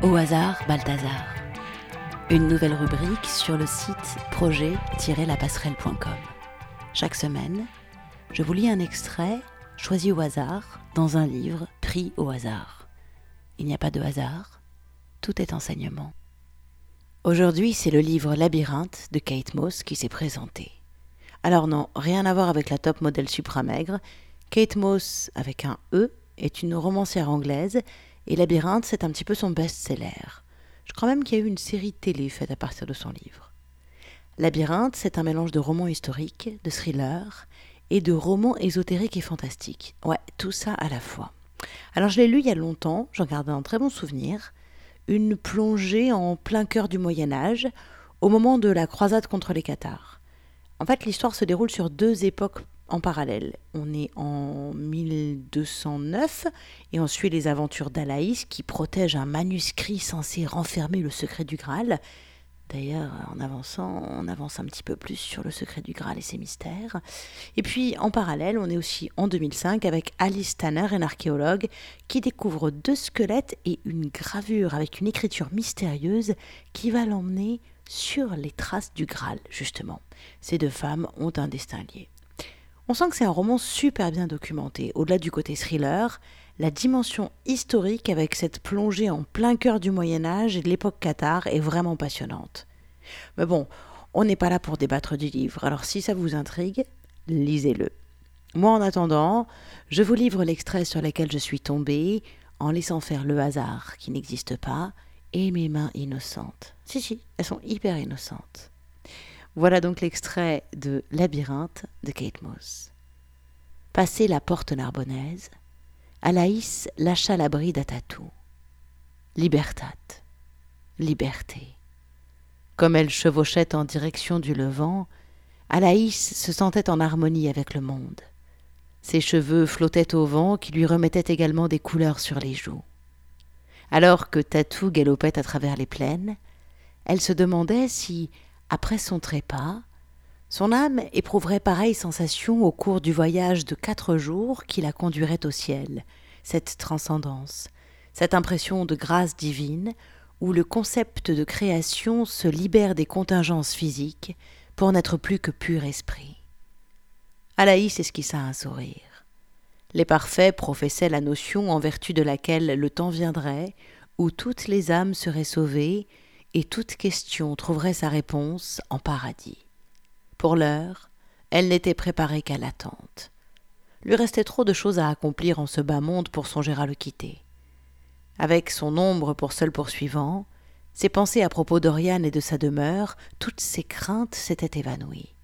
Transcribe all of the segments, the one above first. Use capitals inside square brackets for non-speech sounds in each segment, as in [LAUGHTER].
Au hasard, Balthazar. Une nouvelle rubrique sur le site projet-lapasserelle.com. Chaque semaine, je vous lis un extrait choisi au hasard dans un livre pris au hasard. Il n'y a pas de hasard, tout est enseignement. Aujourd'hui, c'est le livre Labyrinthe de Kate Moss qui s'est présenté. Alors non, rien à voir avec la top modèle supra-maigre. Kate Moss, avec un E, est une romancière anglaise et Labyrinthe, c'est un petit peu son best-seller. Je crois même qu'il y a eu une série télé faite à partir de son livre. Labyrinthe, c'est un mélange de romans historiques, de thrillers et de romans ésotériques et fantastiques. Ouais, tout ça à la fois. Alors je l'ai lu il y a longtemps, j'en garde un très bon souvenir. Une plongée en plein cœur du Moyen Âge, au moment de la croisade contre les Cathares. En fait, l'histoire se déroule sur deux époques en parallèle. On est en 1209 et on suit les aventures d'Alaïs qui protège un manuscrit censé renfermer le secret du Graal. D'ailleurs, en avançant, on avance un petit peu plus sur le secret du Graal et ses mystères. Et puis, en parallèle, on est aussi en 2005 avec Alice Tanner, un archéologue, qui découvre deux squelettes et une gravure avec une écriture mystérieuse qui va l'emmener sur les traces du Graal, justement. Ces deux femmes ont un destin lié. On sent que c'est un roman super bien documenté. Au-delà du côté thriller, la dimension historique avec cette plongée en plein cœur du Moyen Âge et de l'époque cathare est vraiment passionnante. Mais bon, on n'est pas là pour débattre du livre, alors si ça vous intrigue, lisez-le. Moi en attendant, je vous livre l'extrait sur lequel je suis tombée, en laissant faire le hasard qui n'existe pas, et mes mains innocentes. Si, si, elles sont hyper innocentes. Voilà donc l'extrait de Labyrinthe de Kate Moss. Passé la porte narbonnaise, Alaïs lâcha la bride à Tatou. Libertat, liberté. Comme elle chevauchait en direction du levant, Alaïs se sentait en harmonie avec le monde. Ses cheveux flottaient au vent qui lui remettait également des couleurs sur les joues. Alors que Tatou galopait à travers les plaines, elle se demandait si, après son trépas, son âme éprouverait pareille sensation au cours du voyage de quatre jours qui la conduirait au ciel, cette transcendance, cette impression de grâce divine où le concept de création se libère des contingences physiques pour n'être plus que pur esprit. Alaïs esquissa un sourire. Les parfaits professaient la notion en vertu de laquelle le temps viendrait où toutes les âmes seraient sauvées et toute question trouverait sa réponse en paradis. Pour l'heure, elle n'était préparée qu'à l'attente. Lui restait trop de choses à accomplir en ce bas monde pour songer à le quitter. Avec son ombre pour seul poursuivant, ses pensées à propos d'Oriane et de sa demeure, toutes ses craintes s'étaient évanouies.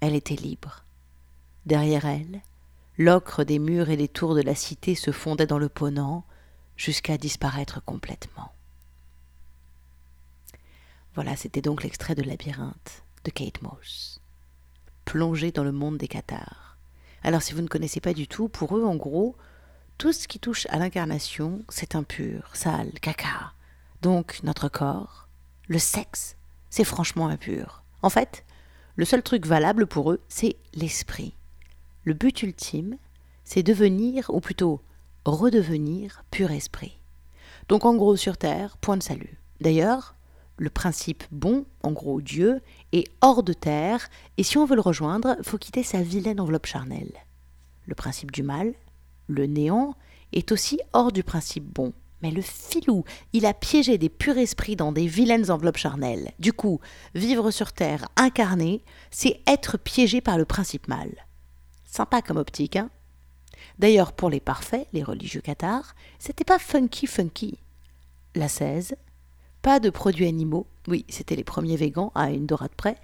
Elle était libre. Derrière elle, l'ocre des murs et des tours de la cité se fondait dans le ponant jusqu'à disparaître complètement. Voilà, c'était donc l'extrait de Labyrinthe de Kate Moss. Plongé dans le monde des cathares. Alors si vous ne connaissez pas du tout, pour eux en gros, tout ce qui touche à l'incarnation, c'est impur, sale, caca. Donc notre corps, le sexe, c'est franchement impur. En fait, le seul truc valable pour eux, c'est l'esprit. Le but ultime, c'est devenir, ou plutôt redevenir, pur esprit. Donc en gros sur Terre, point de salut. D'ailleurs, le principe bon, en gros Dieu, est hors de terre, et si on veut le rejoindre, faut quitter sa vilaine enveloppe charnelle. Le principe du mal, le néant, est aussi hors du principe bon. Mais le filou, il a piégé des purs esprits dans des vilaines enveloppes charnelles. Du coup, vivre sur Terre incarné, c'est être piégé par le principe mal. Sympa comme optique, hein? D'ailleurs, pour les parfaits, les religieux cathares, c'était pas funky funky. La 16, pas de produits animaux. Oui, c'était les premiers végans à une dorade près.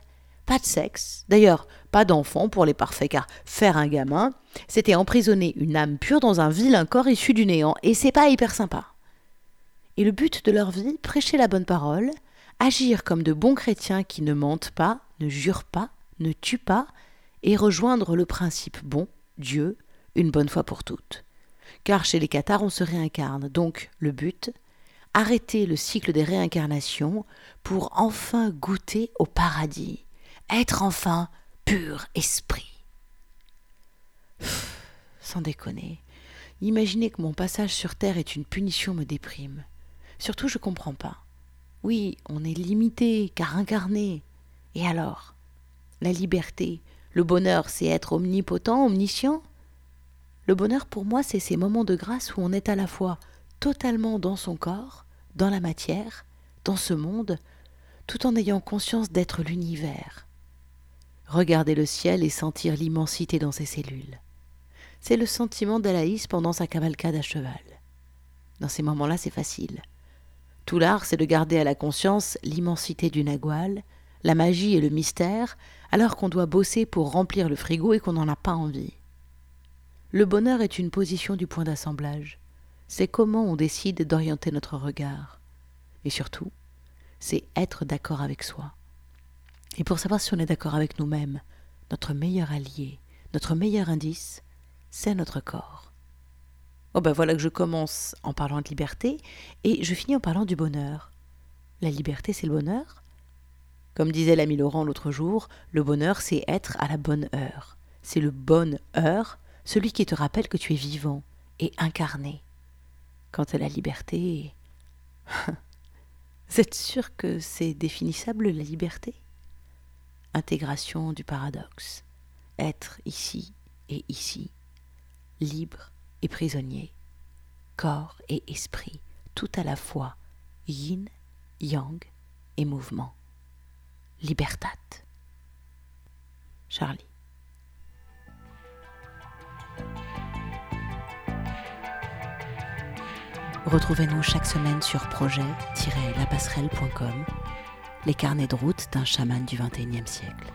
Pas de sexe. D'ailleurs, pas d'enfants pour les parfaits, car faire un gamin, c'était emprisonner une âme pure dans un vilain corps issu du néant, et c'est pas hyper sympa. Et le but de leur vie, prêcher la bonne parole, agir comme de bons chrétiens qui ne mentent pas, ne jurent pas, ne tuent pas, et rejoindre le principe bon, Dieu, une bonne fois pour toutes. Car chez les cathares, on se réincarne, donc le but, arrêter le cycle des réincarnations pour enfin goûter au paradis, être enfin pur esprit. sans déconner, imaginez que mon passage sur Terre est une punition me déprime. Surtout, je comprends pas. Oui, on est limité, car incarné. Et alors? La liberté, le bonheur, c'est être omnipotent, omniscient? Le bonheur, pour moi, c'est ces moments de grâce où on est à la fois totalement dans son corps, dans la matière, dans ce monde, tout en ayant conscience d'être l'univers. Regarder le ciel et sentir l'immensité dans ses cellules. C'est le sentiment d'Alaïs pendant sa cavalcade à cheval. Dans ces moments-là, c'est facile. Tout l'art, c'est de garder à la conscience l'immensité du nagual, la magie et le mystère, alors qu'on doit bosser pour remplir le frigo et qu'on n'en a pas envie. Le bonheur est une position du point d'assemblage. C'est comment on décide d'orienter notre regard. Et surtout, c'est être d'accord avec soi. Et pour savoir si on est d'accord avec nous-mêmes, notre meilleur allié, notre meilleur indice, c'est notre corps. Oh ben voilà que je commence en parlant de liberté et je finis en parlant du bonheur. La liberté, c'est le bonheur Comme disait l'ami Laurent l'autre jour, le bonheur, c'est être à la bonne heure. C'est le bonne heure, celui qui te rappelle que tu es vivant et incarné. Quant à la liberté, [LAUGHS] vous êtes sûr que c'est définissable la liberté? Intégration du paradoxe. Être ici et ici, libre et prisonnier, corps et esprit, tout à la fois, yin, yang et mouvement. Libertat. Charlie. Retrouvez-nous chaque semaine sur projet-lapasserelle.com, les carnets de route d'un chaman du XXIe siècle.